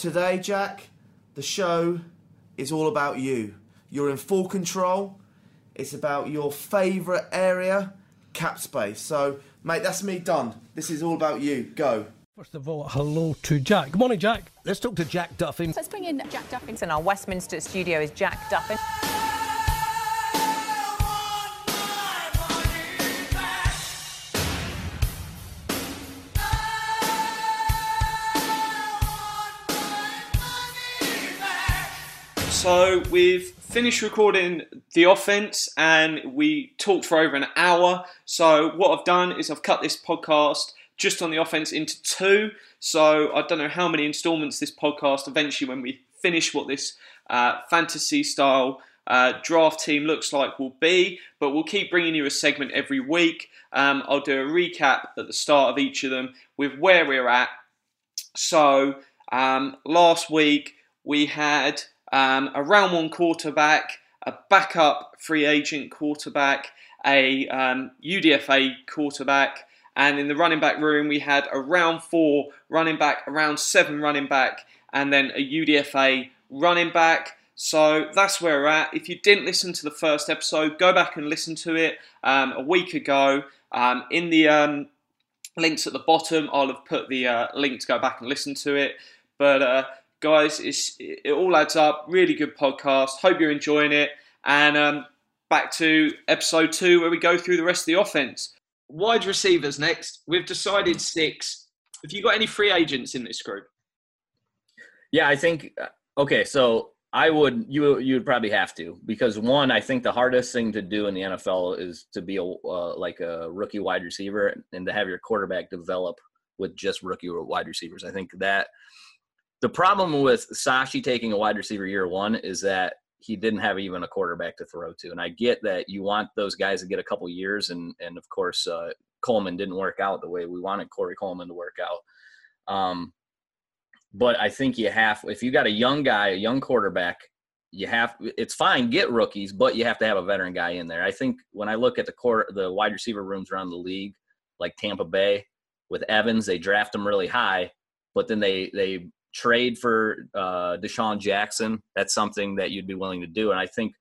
Today, Jack, the show is all about you. You're in full control. It's about your favourite area, cap space. So, mate, that's me done. This is all about you. Go. First of all, hello to Jack. Good morning, Jack. Let's talk to Jack Duffin. Let's bring in Jack Duffington. Our Westminster studio is Jack Duffin. So we've finished recording the offense and we talked for over an hour. So what I've done is I've cut this podcast just on the offense into two. So I don't know how many installments this podcast eventually, when we finish what this uh, fantasy style uh, draft team looks like, will be. But we'll keep bringing you a segment every week. Um, I'll do a recap at the start of each of them with where we're at. So um, last week we had um, a round one quarterback, a backup free agent quarterback, a um, UDFA quarterback, and in the running back room we had a round four running back, a round seven running back, and then a UDFA running back. So that's where we're at. If you didn't listen to the first episode, go back and listen to it um, a week ago. Um, in the um, links at the bottom, I'll have put the uh, link to go back and listen to it. But uh, guys. It's, it all adds up. Really good podcast. Hope you're enjoying it. And um, back to episode two, where we go through the rest of the offense. Wide receivers next. We've decided six. Have you got any free agents in this group? Yeah, I think. Uh, okay, so I would you you would probably have to because one, I think the hardest thing to do in the NFL is to be a uh, like a rookie wide receiver and to have your quarterback develop with just rookie wide receivers. I think that the problem with Sashi taking a wide receiver year one is that he didn't have even a quarterback to throw to. And I get that you want those guys to get a couple years, and and of course uh, Coleman didn't work out the way we wanted Corey Coleman to work out. Um, but I think you have if you got a young guy, a young quarterback, you have it's fine get rookies, but you have to have a veteran guy in there. I think when I look at the core the wide receiver rooms around the league, like Tampa Bay with Evans, they draft him really high, but then they they trade for uh, DeSean Jackson, that's something that you'd be willing to do. And I think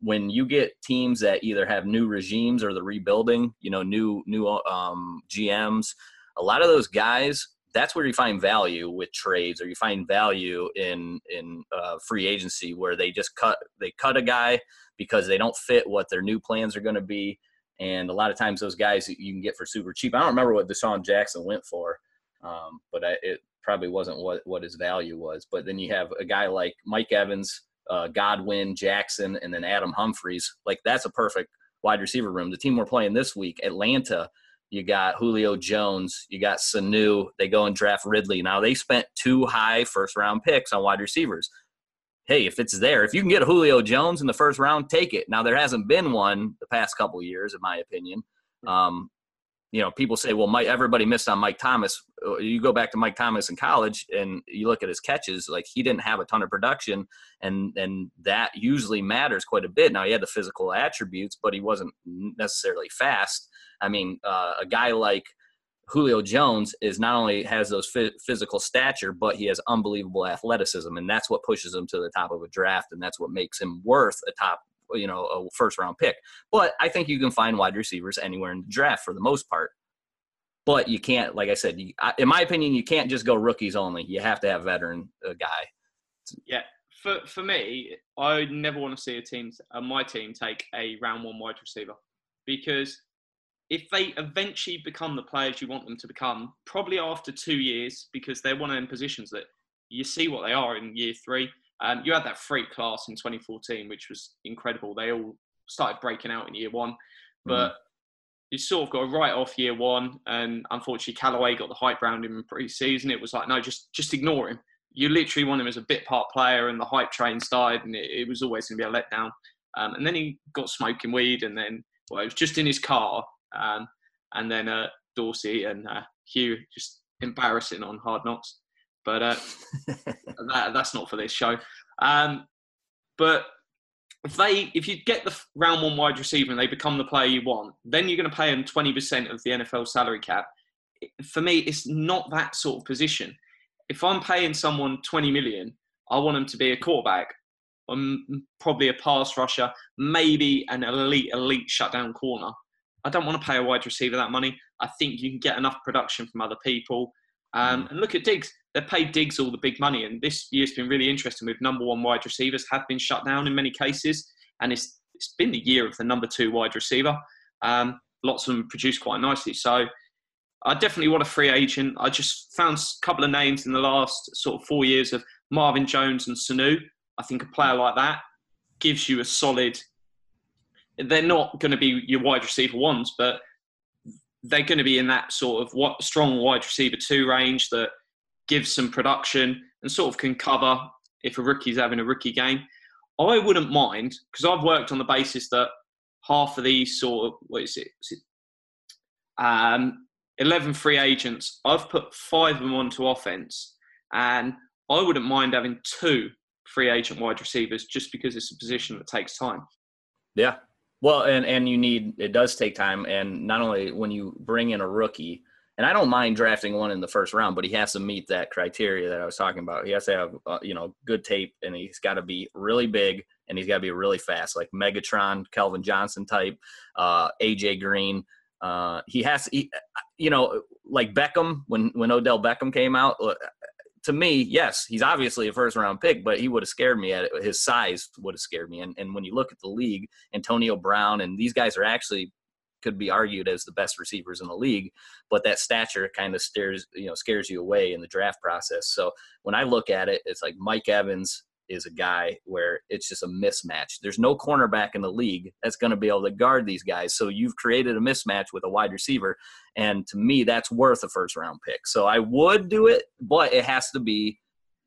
when you get teams that either have new regimes or the rebuilding, you know, new new um, GMs, a lot of those guys, that's where you find value with trades, or you find value in in uh, free agency where they just cut they cut a guy because they don't fit what their new plans are going to be. And a lot of times, those guys you can get for super cheap. I don't remember what DeSean Jackson went for, um, but I, it, probably wasn't what, what his value was. But then you have a guy like Mike Evans, uh, Godwin, Jackson, and then Adam Humphries. Like that's a perfect wide receiver room. The team we're playing this week, Atlanta, you got Julio Jones, you got Sanu. They go and draft Ridley. Now they spent two high first round picks on wide receivers. Hey, if it's there, if you can get a Julio Jones in the first round, take it. Now there hasn't been one the past couple years, in my opinion. Um, you know, people say, well, Mike, everybody missed on Mike Thomas. Uh, you go back to Mike Thomas in college and you look at his catches, like he didn't have a ton of production, and and that usually matters quite a bit. Now he had the physical attributes, but he wasn't necessarily fast. I mean, uh, a guy like Julio Jones is not only has those physical stature, but he has unbelievable athleticism, and that's what pushes him to the top of a draft, and that's what makes him worth a top you know a first round pick. But I think you can find wide receivers anywhere in the draft for the most part. But you can't, like I said, you, in my opinion, you can't just go rookies only. You have to have veteran uh, guy. Yeah, for for me, I never want to see a team, uh, my team, take a round one wide receiver because if they eventually become the players you want them to become, probably after two years, because they're one of them positions that you see what they are in year three. Um, you had that freak class in 2014, which was incredible. They all started breaking out in year one, mm. but mm. you sort of got a write off year one, and unfortunately Callaway got the hype around him in pre-season. It was like, no, just just ignore him. You literally want him as a bit part player, and the hype train started, and it, it was always going to be a letdown. Um, and then he got smoking weed, and then well, it was just in his car, um, and then uh, Dorsey and uh, Hue just embarrassing on Hard Knocks but uh, that, that's not for this show. Um, but if they, if you get the round one wide receiver and they become the player you want, then you're going to pay them 20% of the NFL salary cap. For me, it's not that sort of position. if I'm paying someone 20 million, I want them to be a quarterback, um, probably a pass rusher, maybe an elite, elite shutdown corner. I don't want to pay a wide receiver that money. I think you can get enough production from other people. Um, and look at Diggs. They paid Diggs all the big money, and this year's been really interesting with number one wide receivers have been shut down in many cases, and it's it's been the year of the number two wide receiver. Um, lots of them produced quite nicely. So I definitely want a free agent. I just found a couple of names in the last sort of four years of Marvin Jones and Sanu. I think a player like that gives you a solid. They're not going to be your wide receiver ones, but they're going to be in that sort of what strong wide receiver two range that gives some production and sort of can cover if a rookie's having a rookie game. I wouldn't mind because I've worked on the basis that half of these sort of what is it? Is it um, 11 free agents. I've put five of them onto offense, and I wouldn't mind having two free agent wide receivers just because it's a position that takes time. Yeah. Well, and, and you need, it does take time. And not only when you bring in a rookie, and I don't mind drafting one in the first round, but he has to meet that criteria that I was talking about. He has to have, uh, you know, good tape and he's got to be really big and he's got to be really fast, like Megatron, Calvin Johnson type, uh, AJ Green. Uh, he has, he, you know, like Beckham when when Odell Beckham came out. To me, yes, he's obviously a first round pick, but he would have scared me at it. His size would have scared me. And and when you look at the league, Antonio Brown and these guys are actually could be argued as the best receivers in the league, but that stature kind of stares, you know, scares you away in the draft process. So when I look at it, it's like Mike Evans is a guy where it's just a mismatch. There's no cornerback in the league that's going to be able to guard these guys. So you've created a mismatch with a wide receiver. And to me, that's worth a first round pick. So I would do it, but it has to be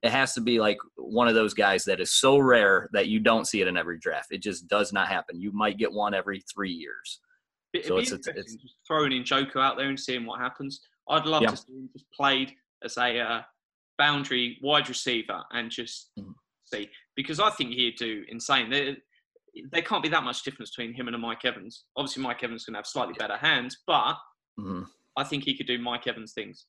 it has to be like one of those guys that is so rare that you don't see it in every draft. It just does not happen. You might get one every three years. It'd so it's, it's, it's just throwing Njoku out there and seeing what happens. I'd love yeah. to see him just played as a uh, boundary wide receiver and just mm-hmm see because I think he'd do insane. There, there can't be that much difference between him and a Mike Evans. Obviously, Mike Evans can have slightly better hands, but mm-hmm. I think he could do Mike Evans things.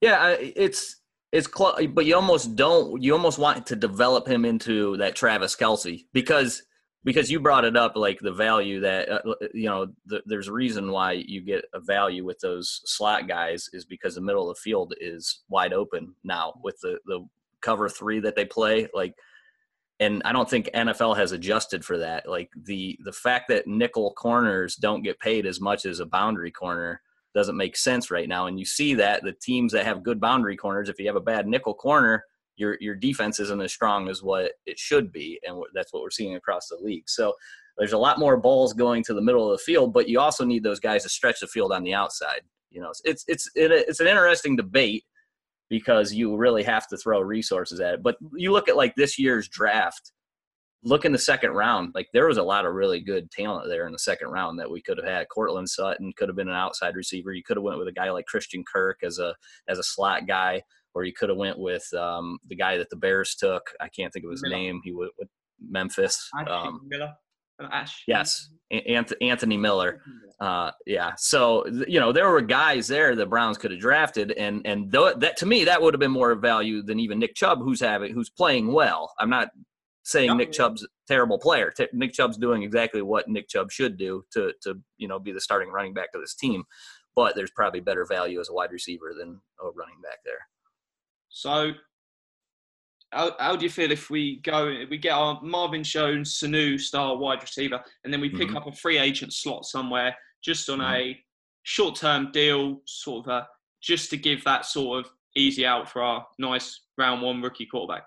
Yeah, it's it's close, but you almost don't. You almost want to develop him into that Travis Kelce because because you brought it up like the value that uh, you know the, there's a reason why you get a value with those slot guys is because the middle of the field is wide open now with the the cover three that they play. Like, and I don't think NFL has adjusted for that. Like the the fact that nickel corners don't get paid as much as a boundary corner doesn't make sense right now. And you see that the teams that have good boundary corners, if you have a bad nickel corner, your your defense isn't as strong as what it should be, and that's what we're seeing across the league. So there's a lot more balls going to the middle of the field, but you also need those guys to stretch the field on the outside. You know, it's it's it's an interesting debate because you really have to throw resources at it. But you look at like this year's draft, look in the second round, like there was a lot of really good talent there in the second round that we could have had. Courtland Sutton could have been an outside receiver. You could have went with a guy like Christian Kirk as a as a slot guy, or you could have went with um, the guy that the Bears took. I can't think of his Miller. name. He would Memphis. Um, Miller. Ash. Yes, Anthony Miller. Uh, yeah. So you know there were guys there the Browns could have drafted, and and th- that to me that would have been more value than even Nick Chubb, who's having who's playing well. I'm not saying Nick Chubb's a terrible player. T- Nick Chubb's doing exactly what Nick Chubb should do to to you know be the starting running back of this team. But there's probably better value as a wide receiver than a running back there. So how, how do you feel if we go, if we get our Marvin Jones, Sanu star wide receiver, and then we pick mm-hmm. up a free agent slot somewhere just on mm-hmm. a short term deal, sort of a, just to give that sort of easy out for our nice round one rookie quarterback?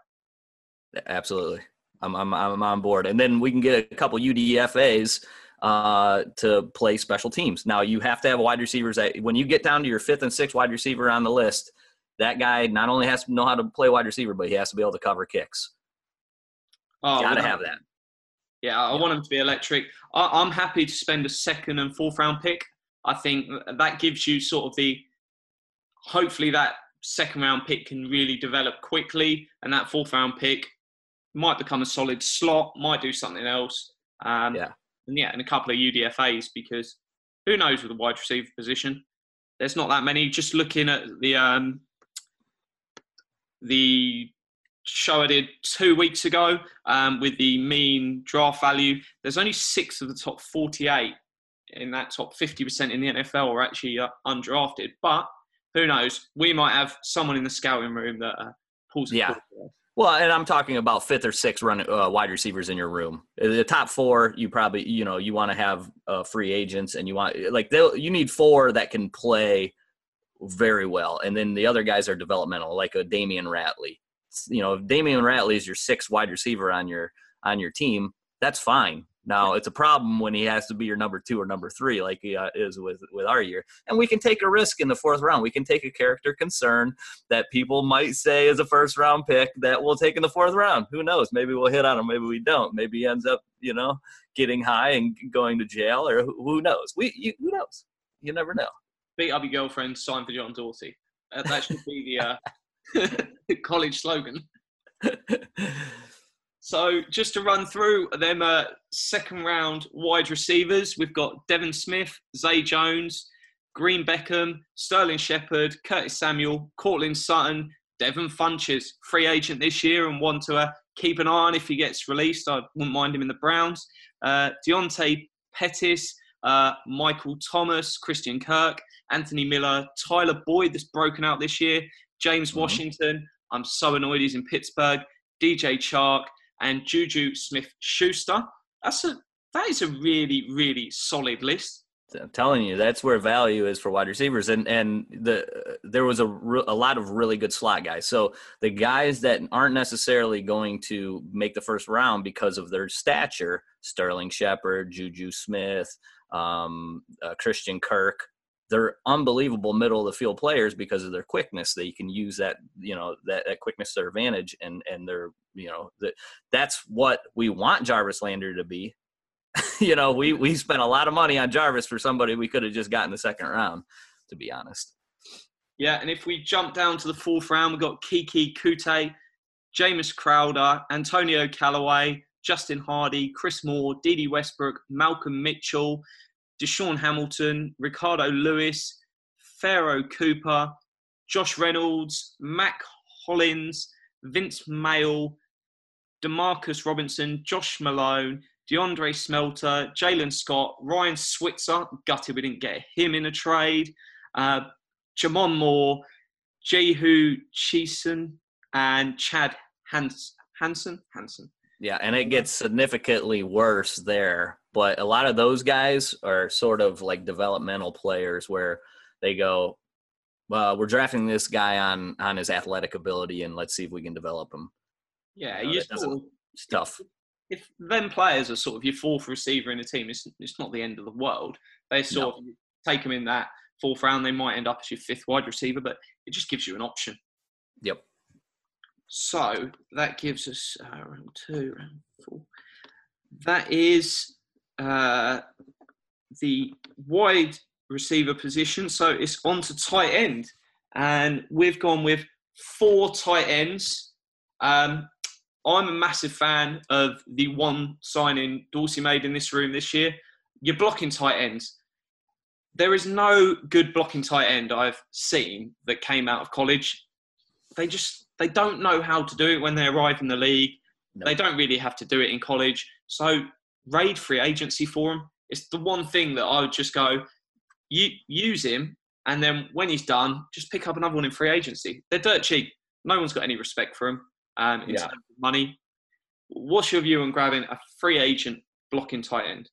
Absolutely. I'm, I'm, I'm on board. And then we can get a couple UDFAs uh, to play special teams. Now, you have to have wide receivers that when you get down to your fifth and sixth wide receiver on the list, that guy not only has to know how to play wide receiver, but he has to be able to cover kicks. Oh, Got to have that. Yeah, I yeah. want him to be electric. I, am happy to spend a second and fourth round pick. I think that gives you sort of the hopefully that second round pick can really develop quickly, and that fourth round pick might become a solid slot, might do something else. Um, yeah, and yeah, and a couple of UDFA's because who knows with the wide receiver position. There's not that many. Just looking at the um, the show I did two weeks ago um, with the mean draft value, there's only six of the top 48 in that top 50% in the NFL are actually uh, undrafted. But who knows? We might have someone in the scouting room that uh, pulls. Yeah. Well, and I'm talking about fifth or sixth run uh, wide receivers in your room. The top four, you probably you know you want to have uh, free agents, and you want like they'll you need four that can play very well, and then the other guys are developmental, like a Damion Ratley. You know, if Damion Ratley is your sixth wide receiver on your on your team, that's fine. Now it's a problem when he has to be your number two or number three, like he uh, is with with our year. And we can take a risk in the fourth round. We can take a character concern that people might say is a first round pick that we'll take in the fourth round. Who knows? Maybe we'll hit on him. Maybe we don't. Maybe he ends up, you know, getting high and going to jail, or who, who knows? We you, who knows? You never know. Beat up your girlfriend, sign for John Dorsey. Uh, that should be the uh, college slogan. So just to run through them uh, second round wide receivers, we've got Devin Smith, Zay Jones, Green Beckham, Sterling Shepard, Curtis Samuel, Courtland Sutton, Devin Funchess, free agent this year and one to uh, keep an eye on if he gets released. I wouldn't mind him in the Browns. Uh, Dante Pettis, uh, Michael Thomas, Christian Kirk, Anthony Miller, Tyler Boyd that's broken out this year, James mm-hmm. Washington. I'm so annoyed he's in Pittsburgh. DJ Chark, and Juju Smith Schuster. That's a that is a really really solid list. I'm telling you, that's where value is for wide receivers, and and the there was a re, a lot of really good slot guys. So the guys that aren't necessarily going to make the first round because of their stature, Sterling Shepard, Juju Smith, um, uh, Christian Kirk, they're unbelievable middle of the field players because of their quickness. They can use that, you know, that, that quickness to their advantage, and and they're, you know, that that's what we want Jarvis Landry to be. you know, we we spent a lot of money on Jarvis for somebody we could have just gotten the second round, to be honest. Yeah, and if we jump down to the fourth round, we've got Keke Coutee, Jamison Crowder, Antonio Callaway, Justin Hardy, Chris Moore, Dede Westbrook, Malcolm Mitchell, DaeSean Hamilton, Ricardo Louis, Pharoh Cooper, Josh Reynolds, Mack Hollins, Vince Mayle, Demarcus Robinson, Josh Malone, DeAndre Smelter, Jalen Scott, Ryan Switzer, gutted we didn't get him in a trade, uh, J'Mon Moore, Jehu Chesson, and Chad Hans- Hansen. Hansen. Yeah, and it gets significantly worse there but a lot of those guys are sort of like developmental players where they go, well, we're drafting this guy on on his athletic ability, and let's see if we can develop him. Yeah, you know, tough. If, if them players are sort of your fourth receiver in a team, it's it's not the end of the world. They sort no. of take them in that fourth round. They might end up as your fifth wide receiver, but it just gives you an option. Yep. So that gives us uh, round two, round four. That is uh, the wide receiver position. So it's on to tight end. And we've gone with four tight ends. Um, I'm a massive fan of the one signing Dorsey made in this room this year. You're blocking tight ends. There is no good blocking tight end I've seen that came out of college. They just they don't know how to do it when they arrive in the league. No. They don't really have to do it in college. So raid free agency for him. It's the one thing that I would just go, you use him, and then when he's done, just pick up another one in free agency. They're dirt cheap. No one's got any respect for him um, in yeah. terms of money. What's your view on grabbing a free agent blocking tight end?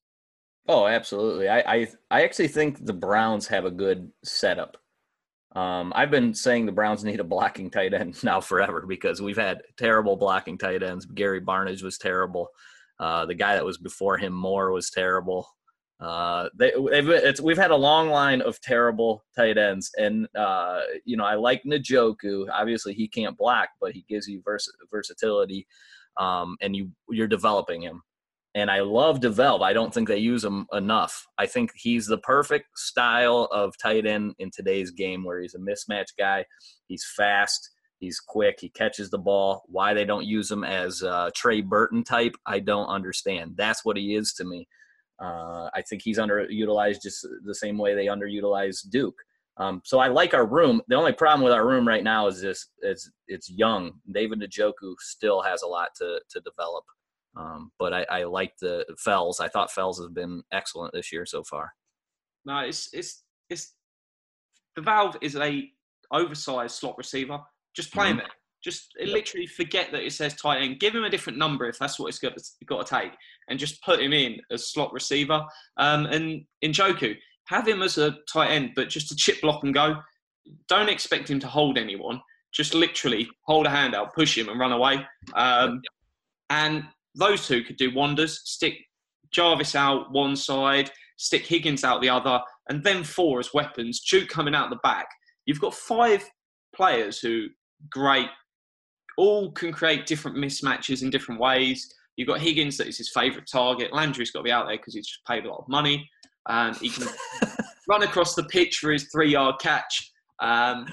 Oh, absolutely. I, I I actually think the Browns have a good setup. Um, I've been saying the Browns need a blocking tight end now forever because we've had terrible blocking tight ends. Gary Barnidge was terrible. Uh, the guy that was before him, Moore, was terrible. Uh, they, we've had a long line of terrible tight ends, and uh, you know I like Njoku. Obviously, he can't block, but he gives you vers- versatility, um, and you you're developing him. And I love DeValve. I don't think they use him enough. I think he's the perfect style of tight end in today's game, where he's a mismatch guy. He's fast. He's quick. He catches the ball. Why they don't use him as Trey Burton type, I don't understand. That's what he is to me. Uh, I think he's underutilized just the same way they underutilize Duke. Um, so I like our room. The only problem with our room right now is this: it's it's young. David Njoku still has a lot to to develop. Um, but I, I like the Fells. I thought Fells has been excellent this year so far. No, it's it's it's DeValve is a oversized slot receiver. Just play him Mhm. there. Just literally forget that it says tight end. Give him a different number if that's what it's got, got to take, and just put him in as slot receiver. Um, and Njoku, have him as a tight end, but just to chip block and go. Don't expect him to hold anyone. Just literally hold a hand out, push him, and run away. Um, and those two could do wonders. Stick Jarvis out one side, stick Higgins out the other, and then four as weapons. Duke coming out the back. You've got five players who great, all can create different mismatches in different ways. You've got Higgins that is his favourite target. Landry's got to be out there because he's just paid a lot of money. Um, he can run across the pitch for his three-yard catch. Um,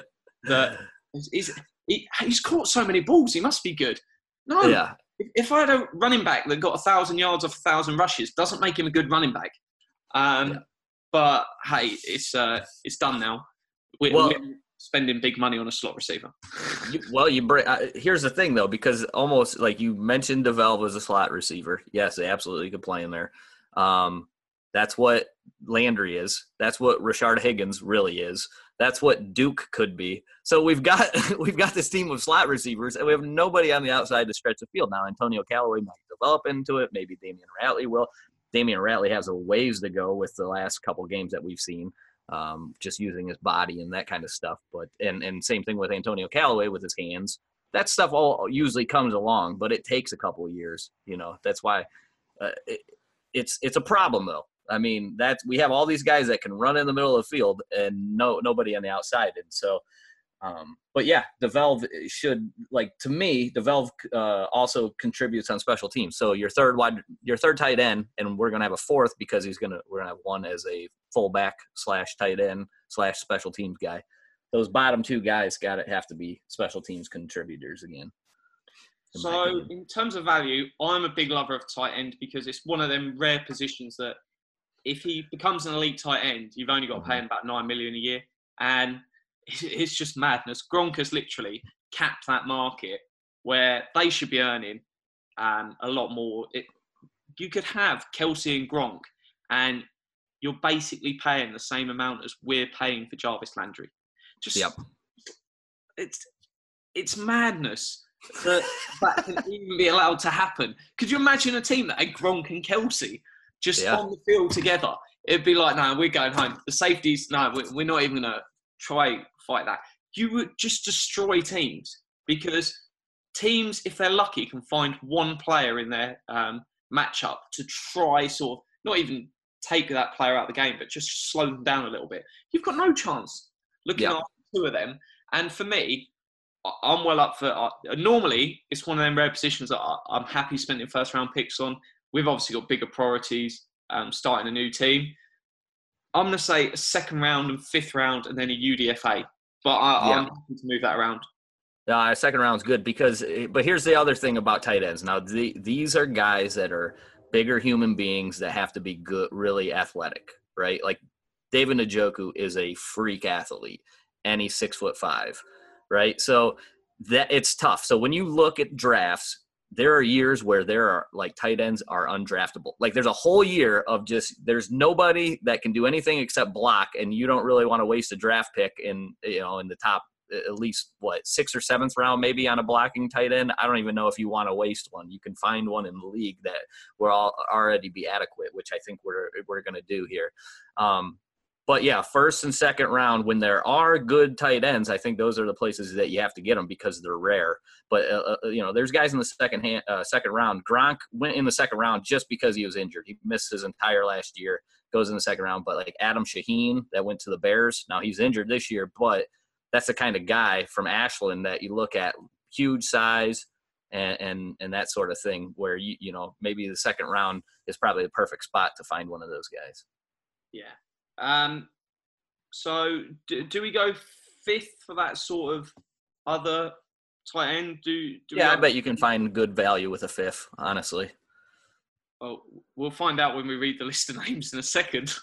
that is, is he, he's caught so many balls. He must be good. No, Yeah, if, if I had a running back that got a thousand yards off a thousand rushes, doesn't make him a good running back. Um, Yeah. But hey, it's uh, it's done now. We're, Well- we're spending big money on a slot receiver. You, well, you bring. Uh, here's the thing, though, because almost like you mentioned, DeValve as a slot receiver. Yes, they absolutely could play in there. Um, that's what Landry is. That's what Rashard Higgins really is. That's what Duke could be. So we've got we've got this team of slot receivers, and we have nobody on the outside to stretch the field. Now Antonio Callaway might develop into it. Maybe Damion Ratley will. Damion Ratley has a ways to go with the last couple games that we've seen um, just using his body and that kind of stuff. But and and same thing with Antonio Callaway with his hands. That stuff all usually comes along, but it takes a couple of years. You know, that's why uh, it, it's it's a problem though. I mean, that's we have all these guys that can run in the middle of the field and no nobody on the outside, and so. Um, but yeah, DeValve should like to me. DeValve uh, also contributes on special teams. So your third wide, your third tight end, and we're gonna have a fourth because he's gonna we're gonna have one as a fullback slash tight end slash special teams guy. Those bottom two guys got to have to be special teams contributors again. in So, in terms of value, I'm a big lover of tight end because it's one of them rare positions that if he becomes an elite tight end, you've only got to pay him about nine million a year, and it's just madness. Gronk has literally capped that market where they should be earning um, a lot more. It, you could have Kelce and Gronk, and you're basically paying the same amount as we're paying for Jarvis Landry. Just Yep. it's it's madness that that can even be allowed to happen. Could you imagine a team that had Gronk and Kelce just Yeah. on the field together? It'd be like, no, we're going home. The safeties, no, we- we're not even gonna try fight that. You would just destroy teams because teams, if they're lucky, can find one player in their um, matchup to try sort of not even take that player out of the game, but just slow them down a little bit. You've got no chance looking Yeah. after two of them. And for me, I'm well up for. Uh, normally, it's one of them rare positions that I'm happy spending first round picks on. We've obviously got bigger priorities, um, starting a new team. I'm going to say a second round and fifth round, and then a UDFA. But I, Yeah. I'm happy to move that around. Uh, second round's good because, but here's the other thing about tight ends. Now, the, these are guys that are bigger human beings that have to be good, really athletic, right? Like David Njoku is a freak athlete, and he's six foot five, right? So that it's tough. So when you look at drafts, there are years where there are like tight ends are undraftable. Like there's a whole year of just there's nobody that can do anything except block, and you don't really want to waste a draft pick in you know in the top at least what sixth or seventh round maybe on a blocking tight end. I don't even know if you want to waste one. You can find one in the league that will all already be adequate, which I think we're we're going to do here. Um, but yeah, first and second round when there are good tight ends, I think those are the places that you have to get them because they're rare. But uh, uh, you know, there's guys in the second hand, uh, second round. Gronk went in the second round just because he was injured. He missed his entire last year. Goes in the second round. But like Adam Shaheen that went to the Bears. Now he's injured this year, but that's the kind of guy from Ashland that you look at, huge size and and, and that sort of thing. Where you you know maybe the second round is probably the perfect spot to find one of those guys. Yeah. Um, so do, do we go fifth for that sort of other tight end? Do, do Yeah, I bet you can find good value with a fifth. Honestly, Well, we'll find out when we read the list of names in a second.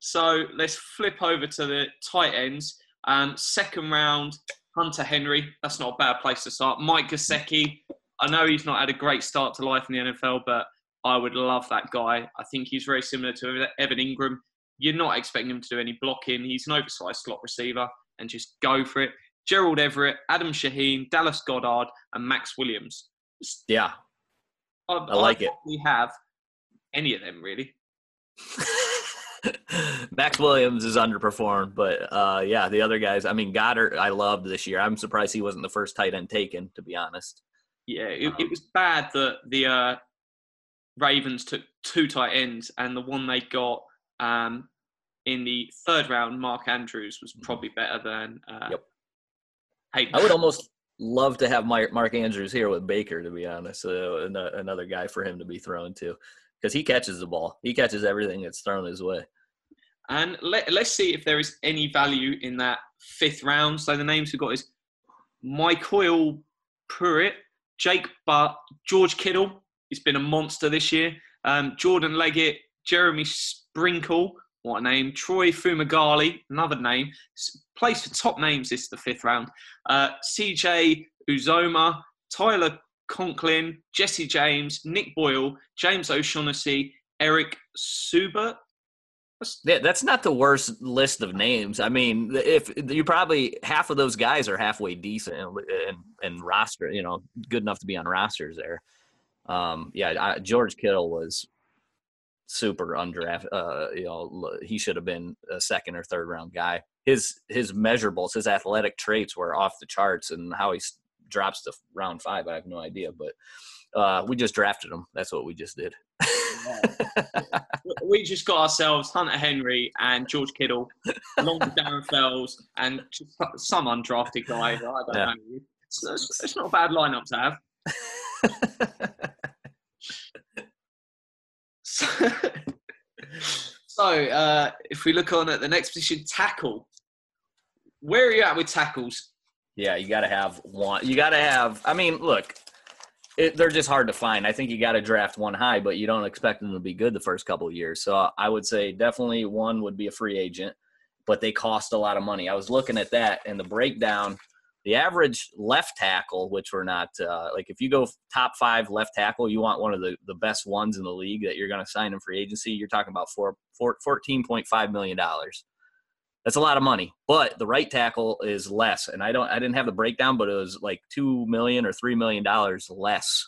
So let's flip over to the tight ends. Um, second round, Hunter Henry. That's not a bad place to start. Mike Gesicki. I know he's not had a great start to life in the NFL, but I would love that guy. I think he's very similar to Evan Engram. You're not expecting him to do any blocking. He's an oversized slot receiver and just go for it. Gerald Everett, Adam Shaheen, Dallas Goedert, and Maxx Williams. Yeah, I, I like it. We have any of them really. Maxx Williams is underperformed, but uh, yeah, the other guys. I mean, Goedert, I loved this year. I'm surprised he wasn't the first tight end taken, to be honest. Yeah, it, um, it was bad that the uh, Ravens took two tight ends, and the one they got um, in the third round, Mark Andrews, was mm-hmm. probably better than. Uh, yep. I would almost love to have Mark Andrews here with Baker, to be honest. So another guy for him to be thrown to because he catches the ball. He catches everything that's thrown his way. And let, let's see if there is any value in that fifth round. So the names we've got is Mike Michael Pruitt, Jake Butt, George Kittle. He's been a monster this year. Um, Jordan Leggett, Jeremy Sprinkle, what a name. Troy Fumagalli, another name. Place for top names this is the fifth round. Uh, CJ Uzomah, Tyler Conklin, Jesse James, Nick Boyle, James O'Shaughnessy, Eric Saubert. Yeah, that's not the worst list of names. I mean, if you probably half of those guys are halfway decent and, and, and roster, you know, good enough to be on rosters there. Um, yeah, I, George Kittle was super undrafted. Uh, you know, he should have been a second or third round guy. His his measurables, his athletic traits were off the charts, and how he drops to round five, I have no idea. But uh, we just drafted him. That's what we just did. we just got ourselves Hunter Henry and George Kittle, along with Darren Fells and some undrafted guy. I don't yeah. know. It's, it's, it's not a bad lineup to have. so, uh, if we look on at the next position, tackle. Where are you at with tackles? Yeah, you got to have one. You got to have. I mean, look, it, they're just hard to find. I think you got to draft one high, but you don't expect them to be good the first couple of years. So I would say definitely one would be a free agent, but they cost a lot of money. I was looking at that and the breakdown. The average left tackle, which we're not uh, like, if you go top five left tackle, you want one of the, the best ones in the league that you're going to sign in free agency. You're talking about four, four, $14.5 million. That's a lot of money. But the right tackle is less. And I don't I didn't have the breakdown, but it was like two million or three million dollars less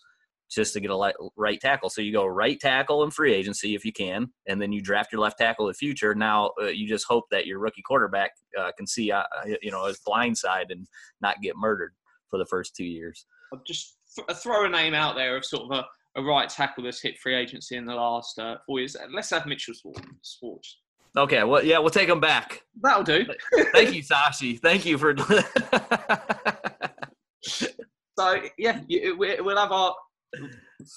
just to get a right tackle. So you go right tackle in free agency if you can, and then you draft your left tackle in the future. Now uh, you just hope that your rookie quarterback uh, can see, uh, you know, his blind side and not get murdered for the first two years. I'll just th- throw a name out there of sort of a, a right tackle that's hit free agency in the last uh, four years. Let's have Mitchell Schwartz. Okay, well, yeah, we'll take him back. That'll do. Thank you, Sashi. Thank you for. so yeah, we'll have our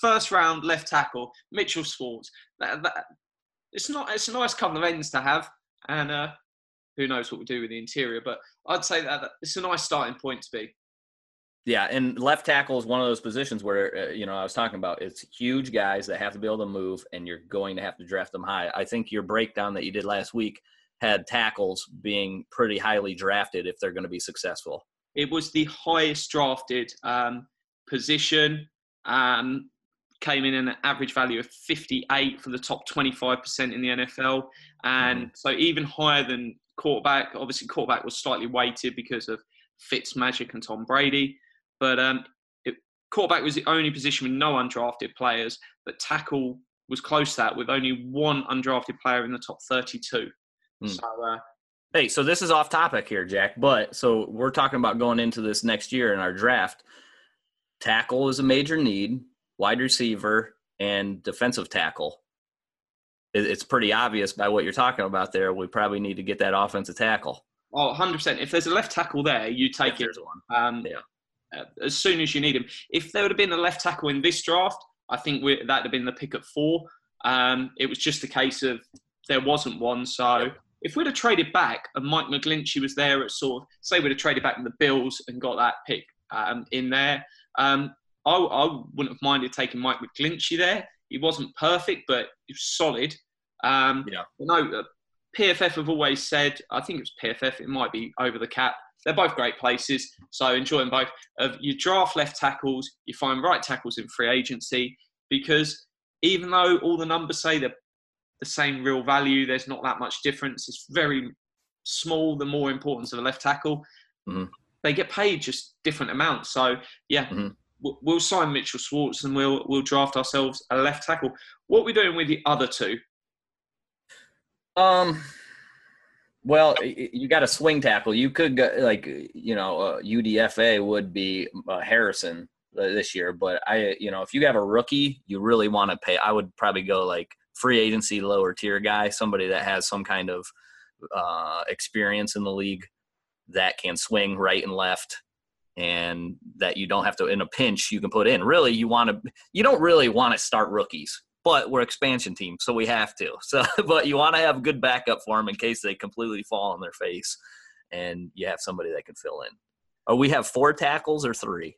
first round left tackle, Mitchell Schwartz. That, that, it's not. It's a nice couple of ends to have, and uh, who knows what we do with the interior. But I'd say that it's a nice starting point to be. Yeah, and left tackle is one of those positions where uh, you know I was talking about. It's huge guys that have to be able to move, and you're going to have to draft them high. I think your breakdown that you did last week had tackles being pretty highly drafted if they're going to be successful. It was the highest drafted um, position. Um, came in an average value of 58 for the top 25% in the NFL, and mm. so even higher than quarterback. Obviously, quarterback was slightly weighted because of Fitz Magic and Tom Brady. But um, it, quarterback was the only position with no undrafted players, but tackle was close to that with only one undrafted player in the top 32. Mm. So, uh, hey, so this is off topic here, Jack, but so we're talking about going into this next year in our draft. Tackle is a major need, wide receiver, and defensive tackle. It's pretty obvious by what you're talking about there. We probably need to get that offensive tackle. Oh, 100%. If there's a left tackle there, you take if it. Um, yeah uh, as soon as you need him. If there would have been a left tackle in this draft, I think that'd have been the pick at four. Um, it was just a case of there wasn't one. So if we'd have traded back and Mike McGlinchey was there at sort of, say we'd have traded back in the Bills and got that pick um, in there, um, I, I, wouldn't have minded taking Mike McGlinchey there. He wasn't perfect, but he was solid. Um, yeah. No, PFF have always said, I think it was PFF, it might be over the cap. They're both great places, so enjoy them both. Of you draft left tackles, you find right tackles in free agency because even though all the numbers say they're the same real value, there's not that much difference. It's very small. The more importance of a left tackle, mm-hmm. They get paid just different amounts. So yeah, mm-hmm. we'll sign Mitchell Schwartz and we'll we'll draft ourselves a left tackle. What are we doing with the other two? Um, well, you got a swing tackle. You could go like you know uh, UDFA would be uh, Harrison uh, this year, but I you know if you have a rookie, you really want to pay. I would probably go like free agency lower tier guy, somebody that has some kind of uh, experience in the league that can swing right and left and that you don't have to in a pinch you can put in really you want to you don't really want to start rookies but we're expansion team, so we have to. So, but you want to have a good backup for them in case they completely fall on their face, and you have somebody that can fill in. Oh, we have four tackles or three?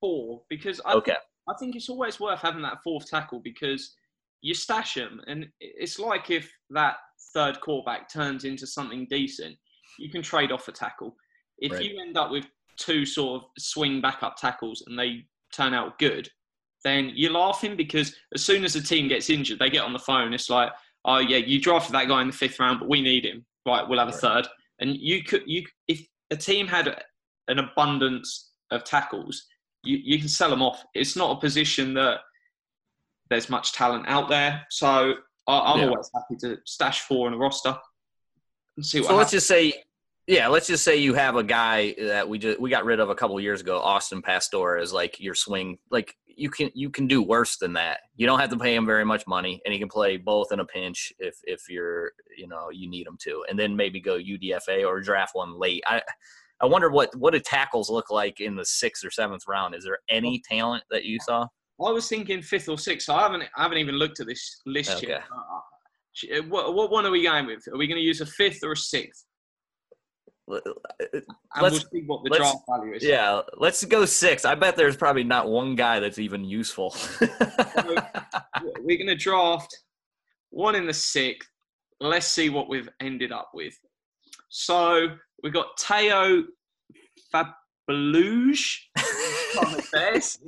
Four, because I okay. Think, I think it's always worth having that fourth tackle because you stash them, and it's like if that third quarterback turns into something decent, you can trade off a tackle. If right. you end up with two sort of swing backup tackles and they turn out good, then you're laughing because as soon as a team gets injured, they get on the phone. It's like, oh yeah, you drafted that guy in the fifth round, but we need him. Right, we'll have a third. And you could, you if a team had an abundance of tackles, you, you can sell them off. It's not a position that there's much talent out there. So I, am yeah. always happy to stash four in a roster see what. So happens. let's just say yeah, let's just say you have a guy that we just we got rid of a couple years ago, Austin Pasztor, is like your swing. Like you can you can do worse than that. You don't have to pay him very much money, and he can play both in a pinch if if you're you know you need him to, and then maybe go UDFA or draft one late. I I wonder what what do tackles look like in the sixth or seventh round? Is there any talent that you saw? I was thinking fifth or sixth. I haven't I haven't even looked at this list okay. yet. Uh, uh what, what one are we going with? Are we going to use a fifth or a sixth? let's we'll see what the draft value is. Yeah, let's go six. I bet there's probably not one guy that's even useful. so we're going to draft one in the sixth. Let's see what we've ended up with. So we've got Teo Fabeluge.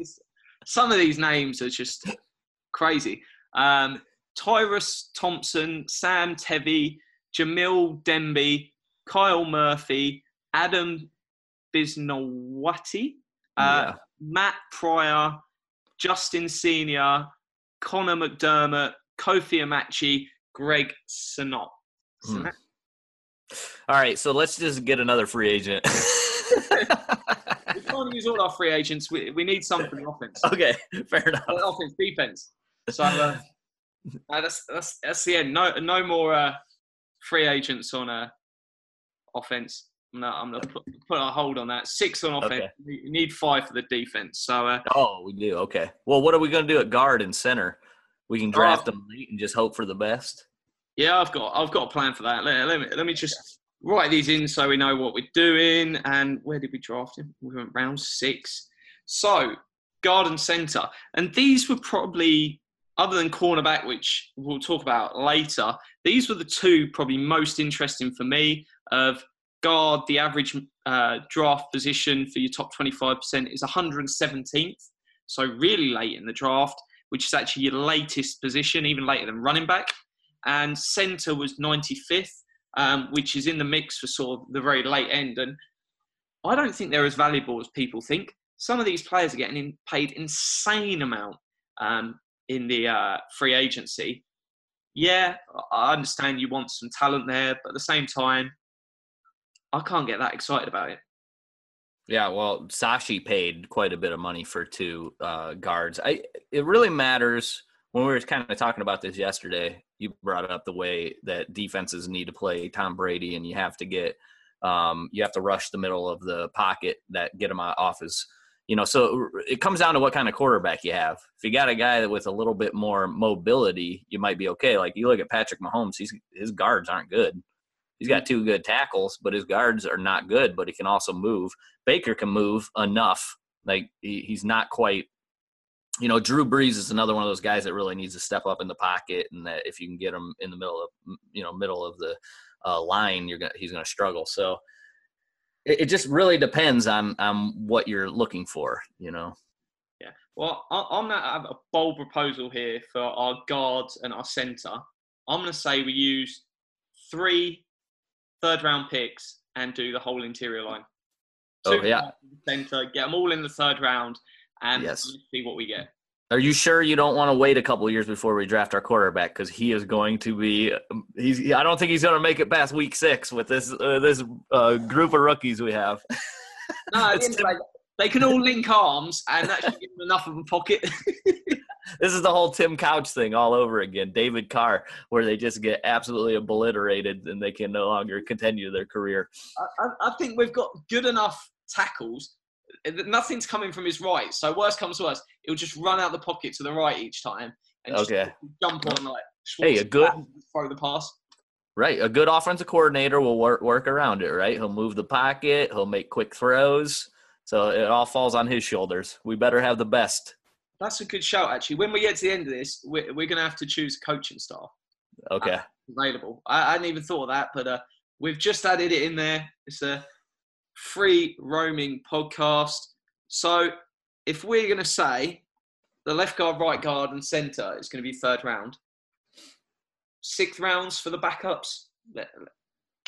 Some of these names are just crazy. Um, Tyrus Thompson, Sam Tevi, Jamil Demby, Kyle Murphy, Adam Bisnowaty, uh, yeah. Matt Pryor, Justin Senior, Connor McDermott, Kofi Amichia, Greg Senat. Hmm. All right, so let's just get another free agent. we can't use all our free agents. We, we need some for the offense. Okay, fair enough. offense, defense. So uh, uh, that's, that's that's the end. No no more uh, free agents on uh, offense. No, I'm gonna put, put a hold on that. Six on offense. Okay. We need five for the defense. So. Uh, oh, we do. Okay. Well, what are we gonna do at guard and center? We can draft uh, them late and just hope for the best. Yeah, I've got I've got a plan for that. Let, let me let me just write these in so we know what we're doing. And where did we draft him? We went round six. So guard and center, and these were probably other than cornerback, which we'll talk about later. These were the two probably most interesting for me of guard, the average uh, draft position for your top 25% is 117th. So, really late in the draft, which is actually your latest position, even later than running back. And centre was 95th, um, which is in the mix for sort of the very late end. And I don't think they're as valuable as people think. Some of these players are getting in, paid insane amount um, in the uh, free agency. Yeah, I understand you want some talent there, but at the same time, I can't get that excited about it. Yeah, well, Sashi paid quite a bit of money for two uh, guards. I it really matters when we were kind of talking about this yesterday. You brought up the way that defenses need to play Tom Brady, and you have to get um, you have to rush the middle of the pocket that get him off his. You know, so it comes down to what kind of quarterback you have. If you got a guy that with a little bit more mobility, you might be okay. Like you look at Patrick Mahomes, he's his guards aren't good. He's got two good tackles, but his guards are not good, but he can also move. Baker can move enough. Like he, he's not quite you know, Drew Brees is another one of those guys that really needs to step up in the pocket, and that if you can get him in the middle of you know middle of the uh, line, you're gonna he's gonna struggle. So it, it just really depends on on what you're looking for. You know. Yeah. Well, I'm to have a bold proposal here for our guards and our centre. I'm going to say we use three third round picks and do the whole interior line. Oh, yeah. Centre, get them all in the third round and Yes. see what we get. Are you sure you don't want to wait a couple years before we draft our quarterback? Because he is going to be. He's. I don't think he's going to make it past week six with this uh, this uh, group of rookies we have. No, at the It's end of the day, they can all link arms and that should give them enough of a pocket. this is the whole Tim Couch thing all over again. David Carr, where they just get absolutely obliterated and they can no longer continue their career. I, I- I think we've got good enough tackles. Nothing's coming from his right, so worst comes to worst, he'll just run out the pocket to the right each time and just Okay. jump on like. Hey, a good- throw the pass. Right, a good offensive coordinator will work work around it. Right, he'll move the pocket, he'll make quick throws, so it all falls on his shoulders. We better have the best. That's a good shout, actually. When we get to the end of this, we're, we're going to have to choose coaching staff Okay. available. I, I hadn't even thought of that, but uh, we've just added it in there. It's a free roaming podcast. So if we're going to say the left guard, right guard, and centre is going to be third round, sixth rounds for the backups. Let- let-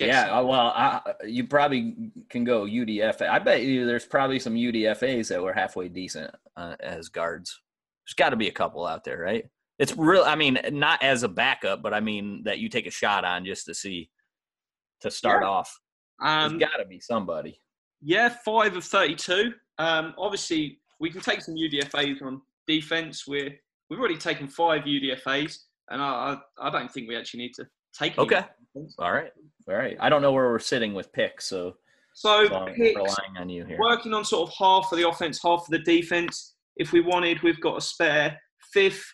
yeah, some- uh, well, I, you probably can go UDFA. I bet you there's probably some UDFAs that were halfway decent uh, as guards. There's got to be a couple out there, right? It's real. I mean, not as a backup, but I mean that you take a shot on just to see to start Yeah. off. Um, There's got to be somebody. Yeah, five of thirty-two. Um, obviously, we can take some UDFA's on defense. We're we've already taken five UDFA's, and I I, I don't think we actually need to take. any Okay. All right, all right. I don't know where we're sitting with picks, so, So so picks, relying on you here. working on sort of half of the offense, half of the defense. If we wanted, we've got a spare fifth,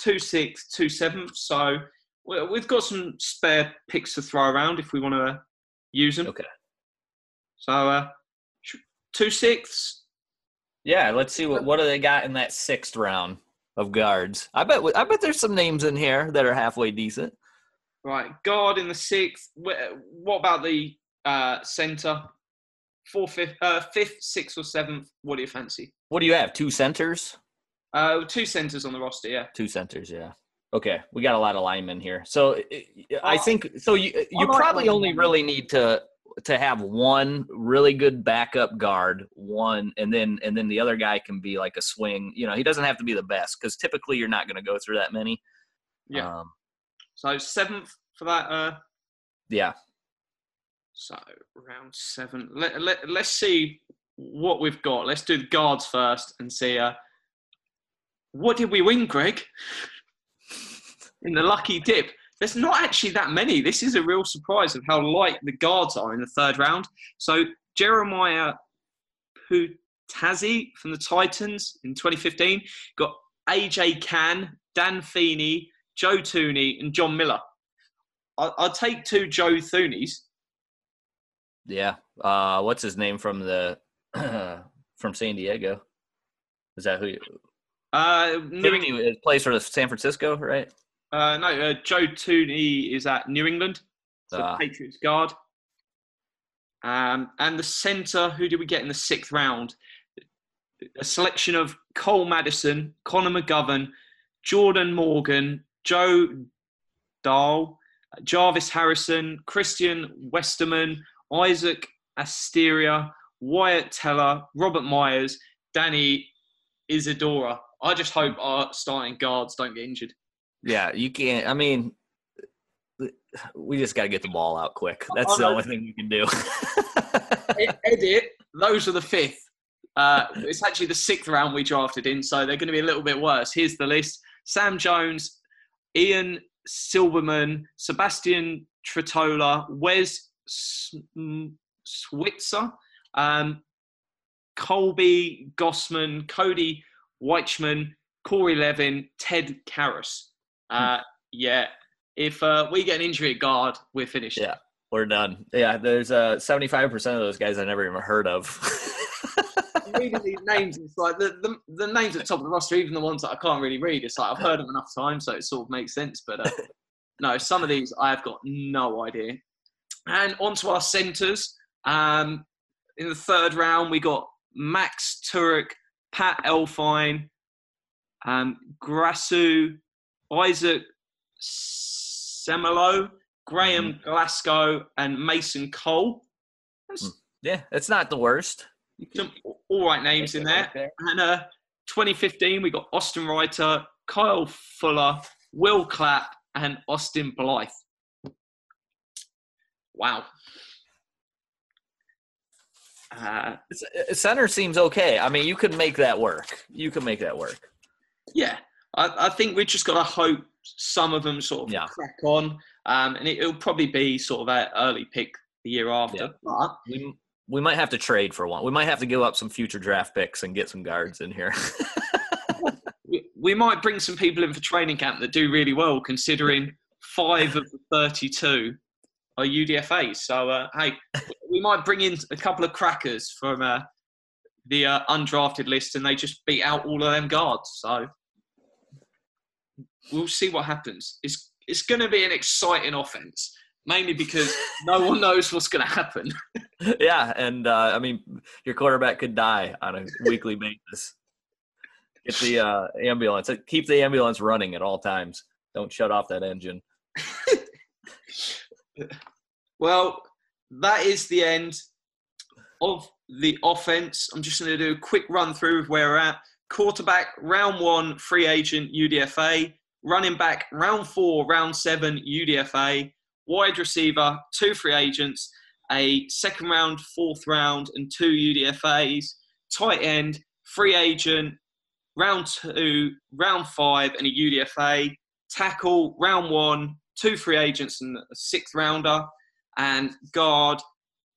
two sixth, two seventh. So we've got some spare picks to throw around if we want to use them. Okay. So uh, two sixths. Yeah, let's see what what do they got in that sixth round of guards. I bet I bet there's some names in here that are halfway decent. Right, guard in the sixth. What about the uh, centre? Fourth, fifth, uh, fifth, sixth, or seventh? What do you fancy? What do you have? Two centers? Uh, two centres on the roster. Yeah. Two centers, yeah. Okay, we got a lot of linemen here. So i- think so. You you probably only really need to to have one really good backup guard, one, and then and then the other guy can be like a swing. You know, he doesn't have to be the best because typically you're not going to go through that many. Yeah. Um, So seventh for that. Uh, yeah. so round seven. Let, let let's see what we've got. Let's do the guards first and see. Uh, what did we win, Greg? In the lucky dip. There's not actually that many. This is a real surprise of how light the guards are in the third round. So Jeremiah Poutasi from the Titans in 2015 got AJ Cann, Dan Feeney, Joe Thuney, and John Miller. I- I'll take two Joe Thuneys. Yeah. Uh, what's his name from the from San Diego? Is that who? You, Uh, Tiffany plays for the San Francisco, right? Uh, no, uh, Joe Thuney is at New England, so Ah. Patriots guard. Um, and the centre, who did we get in the sixth round? A selection of Cole Madison, Connor McGovern, Jordan Morgan, Joe Dahl, Jarvis Harrison, Christian Westerman, Isaac Asiata, Wyatt Teller, Robert Myers, Danny Isidora. I just hope our starting guards don't get injured. Yeah, you can't. I mean, we just got to get the ball out quick. That's the only thing we can do. Edit, those are the fifth. Uh, it's actually the sixth round we drafted in, so they're going to be a little bit worse. Here's the list Sam Jones, Ian Silberman, Sebastian Tretola, Wes Schweitzer, um, Colby Gossett, Cody Wichmann, Corey Levin, Ted Karras. Uh, yeah, if uh, we get an injury at guard, we're finished. Yeah. We're done. Yeah, there's uh 75% of those guys I never even heard of. reading these names, it's like the, the, the names at the top of the roster, even the ones that I can't really read. It's like I've heard them enough times, so it sort of makes sense. But uh, no, some of these I have got no idea. And onto our centres. Um, in the third round, we got Max Tuerk, Pat Elflein, um, Grasu, Isaac Seumalo, Graham Mm-hmm. Glasgow, and Mason Cole. That's Yeah, it's not the worst. some all right names in there. And uh, 2015, we got Austin Reiter, Kyle Fuller, Will Clapp, and Austin Blythe. Wow. Uh, uh, Center seems okay. I mean, you could make that work. You could make that work. yeah, I, I think we've just got to hope some of them sort of Yeah. crack on. Um, and it, will probably be sort of an early pick the year after. Yeah. But We we might have to trade for one. We might have to give up some future draft picks and get some guards in here. we, we might bring some people in for training camp that do really well, considering five of the 32 are UDFAs. So, uh, hey, we might bring in a couple of crackers from uh, the uh, undrafted list and they just beat out all of them guards. So, we'll see what happens. It's, it's going to be an exciting offense, mainly because no one knows what's going to happen. yeah, and uh, I mean, your quarterback could die on a weekly basis. Get the uh, ambulance. Keep the ambulance running at all times. Don't shut off that engine. Well, that is the end of the offense. I'm just going to do a quick run through of where we're at. Quarterback, round one, free agent, UDFA. Running back, round four, round seven, UDFA. Wide receiver, two free agents, a second round, fourth round, and two UDFAs. Tight end, free agent, round two, round five, and a UDFA. Tackle, round one, two free agents, and a sixth rounder and guard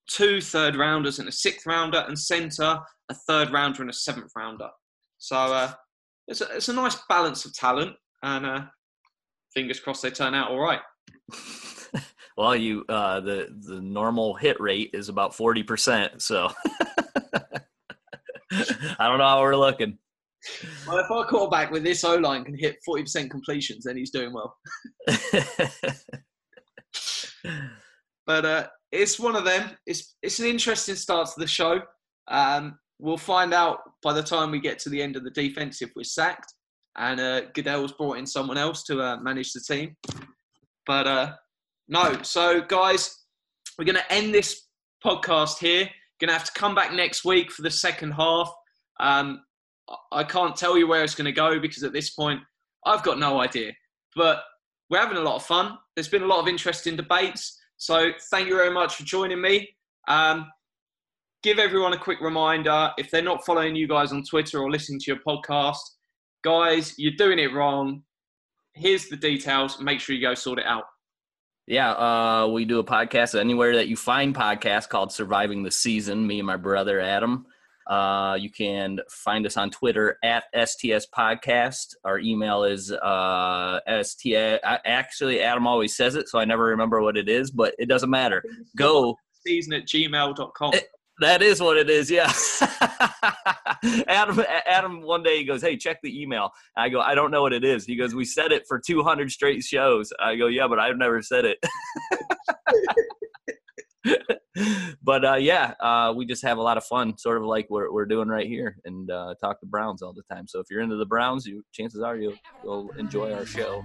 two third rounders and a sixth rounder, and centre a third rounder and a seventh rounder. So uh, it's, a, it's a nice balance of talent, and uh, fingers crossed they turn out all right. Well, you uh, the the normal hit rate is about forty percent. So I don't know how we're looking. Well, if our quarterback with this O line can hit 40% completions, then he's doing well. But uh, it's one of them. It's it's an interesting start to the show. Um, we'll find out by the time we get to the end of the defense if we're sacked, and uh, Goodell's brought in someone else to uh, manage the team. But uh, no, so guys, we're going to end this podcast here. Going to have to come back next week for the second half. Um, I- can't tell you where it's going to go because at this point, I've got no idea. But we're having a lot of fun. There's been a lot of interesting debates. So thank you very much for joining me. Um, give everyone a quick reminder if they're not following you guys on Twitter or listening to your podcast, guys, you're doing it wrong. Here's the details. Make sure you go sort it out. Yeah, uh, we do a podcast anywhere that you find podcasts called Surviving the Season, me and my brother Adam. Uh, you can find us on Twitter at STS Podcast. Our email is uh, STS. Actually, Adam always says it, so I never remember what it is, but it doesn't matter. Go. Season at gmail.com. That is what it is, yeah. Adam, Adam, one day he goes, "Hey, check the email." I go, "I don't know what it is." He goes, "We said it for 200 straight shows." I go, "Yeah, but I've never said it." but uh, yeah, uh, we just have a lot of fun, sort of like we're we're doing right here, and uh, talk to Browns all the time. So if you're into the Browns, you chances are you'll you'll enjoy our show.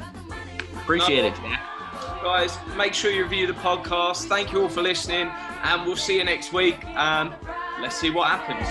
Appreciate it, Jack. Guys, make sure you review the podcast. Thank you all for listening, and we'll see you next week. And let's see what happens.